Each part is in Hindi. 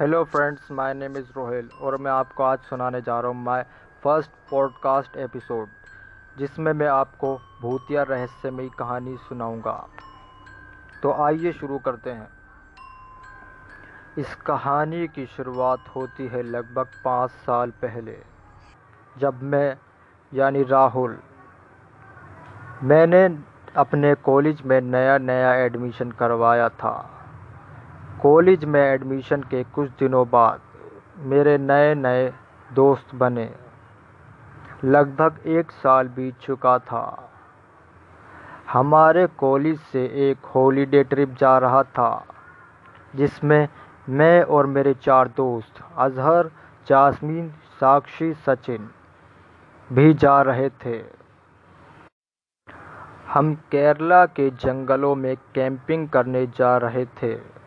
Hello friends my name is Rohel और मैं आपको आज सुनाने जा रहा हूँ माय फ़र्स्ट पॉडकास्ट एपिसोड जिसमें मैं आपको भूतिया रहस्यमयी कहानी सुनाऊँगा। तो आइए शुरू करते हैं। इस कहानी की शुरुआत होती है लगभग पाँच साल पहले, जब मैं, यानी राहुल, मैंने अपने कॉलेज में नया नया एडमिशन करवाया था। कॉलेज में एडमिशन के कुछ दिनों बाद मेरे नए नए दोस्त बने। लगभग एक साल बीत चुका था। हमारे कॉलेज से एक हॉलीडे ट्रिप जा रहा था, जिसमें मैं और मेरे चार दोस्त, अजहर, जासमीन, साक्षी, सचिन भी जा रहे थे। हम केरला के जंगलों में कैंपिंग करने जा रहे थे।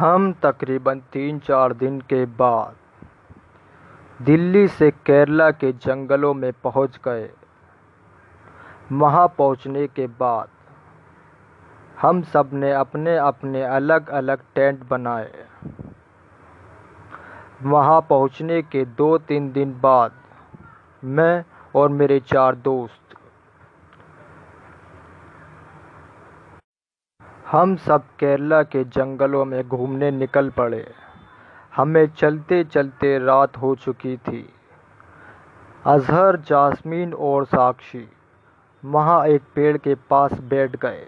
हम तकरीबन तीन चार दिन के बाद दिल्ली से केरला के जंगलों में पहुँच गए। वहाँ पहुँचने के बाद हम सबने अपने अपने अलग अलग टेंट बनाए। वहाँ पहुँचने के दो तीन दिन बाद मैं और मेरे चार दोस्त हम सब केरला के जंगलों में घूमने निकल पड़े। हमें चलते चलते रात हो चुकी थी। अजहर, जासमीन और साक्षी वहाँ एक पेड़ के पास बैठ गए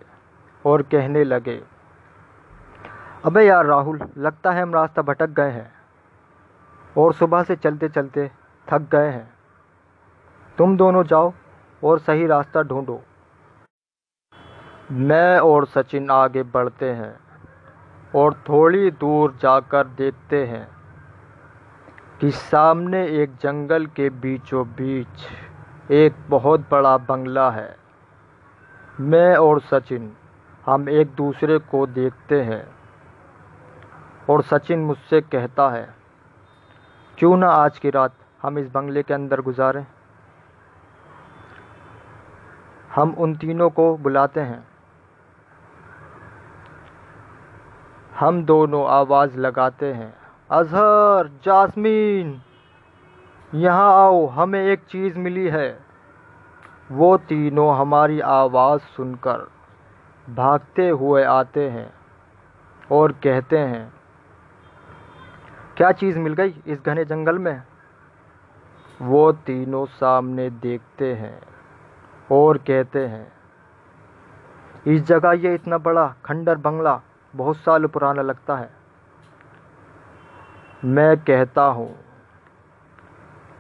और कहने लगे, अबे यार राहुल, लगता है हम रास्ता भटक गए हैं और सुबह से चलते चलते थक गए हैं। तुम दोनों जाओ और सही रास्ता ढूंढो। मैं और सचिन आगे बढ़ते हैं और थोड़ी दूर जाकर देखते हैं कि सामने एक जंगल के बीचों बीच एक बहुत बड़ा बंगला है। मैं और सचिन, हम एक दूसरे को देखते हैं और सचिन मुझसे कहता है, क्यों ना आज की रात हम इस बंगले के अंदर गुजारें? हम उन तीनों को बुलाते हैं। हम दोनों आवाज़ लगाते हैं। अजहर, जासमीन, यहाँ आओ, हमें एक चीज़ मिली है। वो तीनों हमारी आवाज़ सुनकर भागते हुए आते हैं और कहते हैं, क्या चीज़ मिल गई इस घने जंगल में? वो तीनों सामने देखते हैं और कहते हैं, इस जगह ये इतना बड़ा खंडर बंगला बहुत साल पुराना लगता है। मैं कहता हूँ,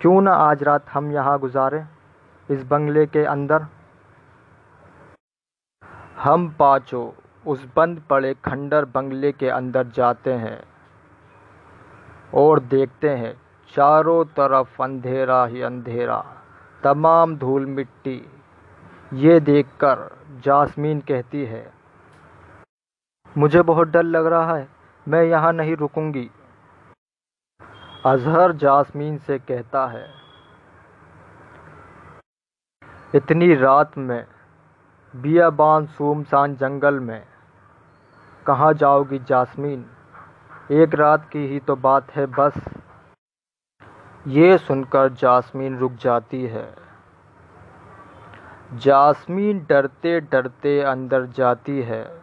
क्यों ना आज रात हम यहाँ गुजारें, इस बंगले के अंदर? हम पाँचों उस बंद पड़े खंडर बंगले के अंदर जाते हैं और देखते हैं, चारों तरफ़ अंधेरा ही अंधेरा, तमाम धूल मिट्टी। ये देखकर जासमीन कहती है मुझे बहुत डर लग रहा है, मैं यहाँ नहीं रुकूँगी। अजहर जासमीन से कहता है, इतनी रात में, बियाबान सुमसान जंगल में, कहाँ जाओगी जासमीन? एक रात की ही तो बात है बस। ये सुनकर जासमीन रुक जाती है। जासमीन डरते डरते अंदर जाती है।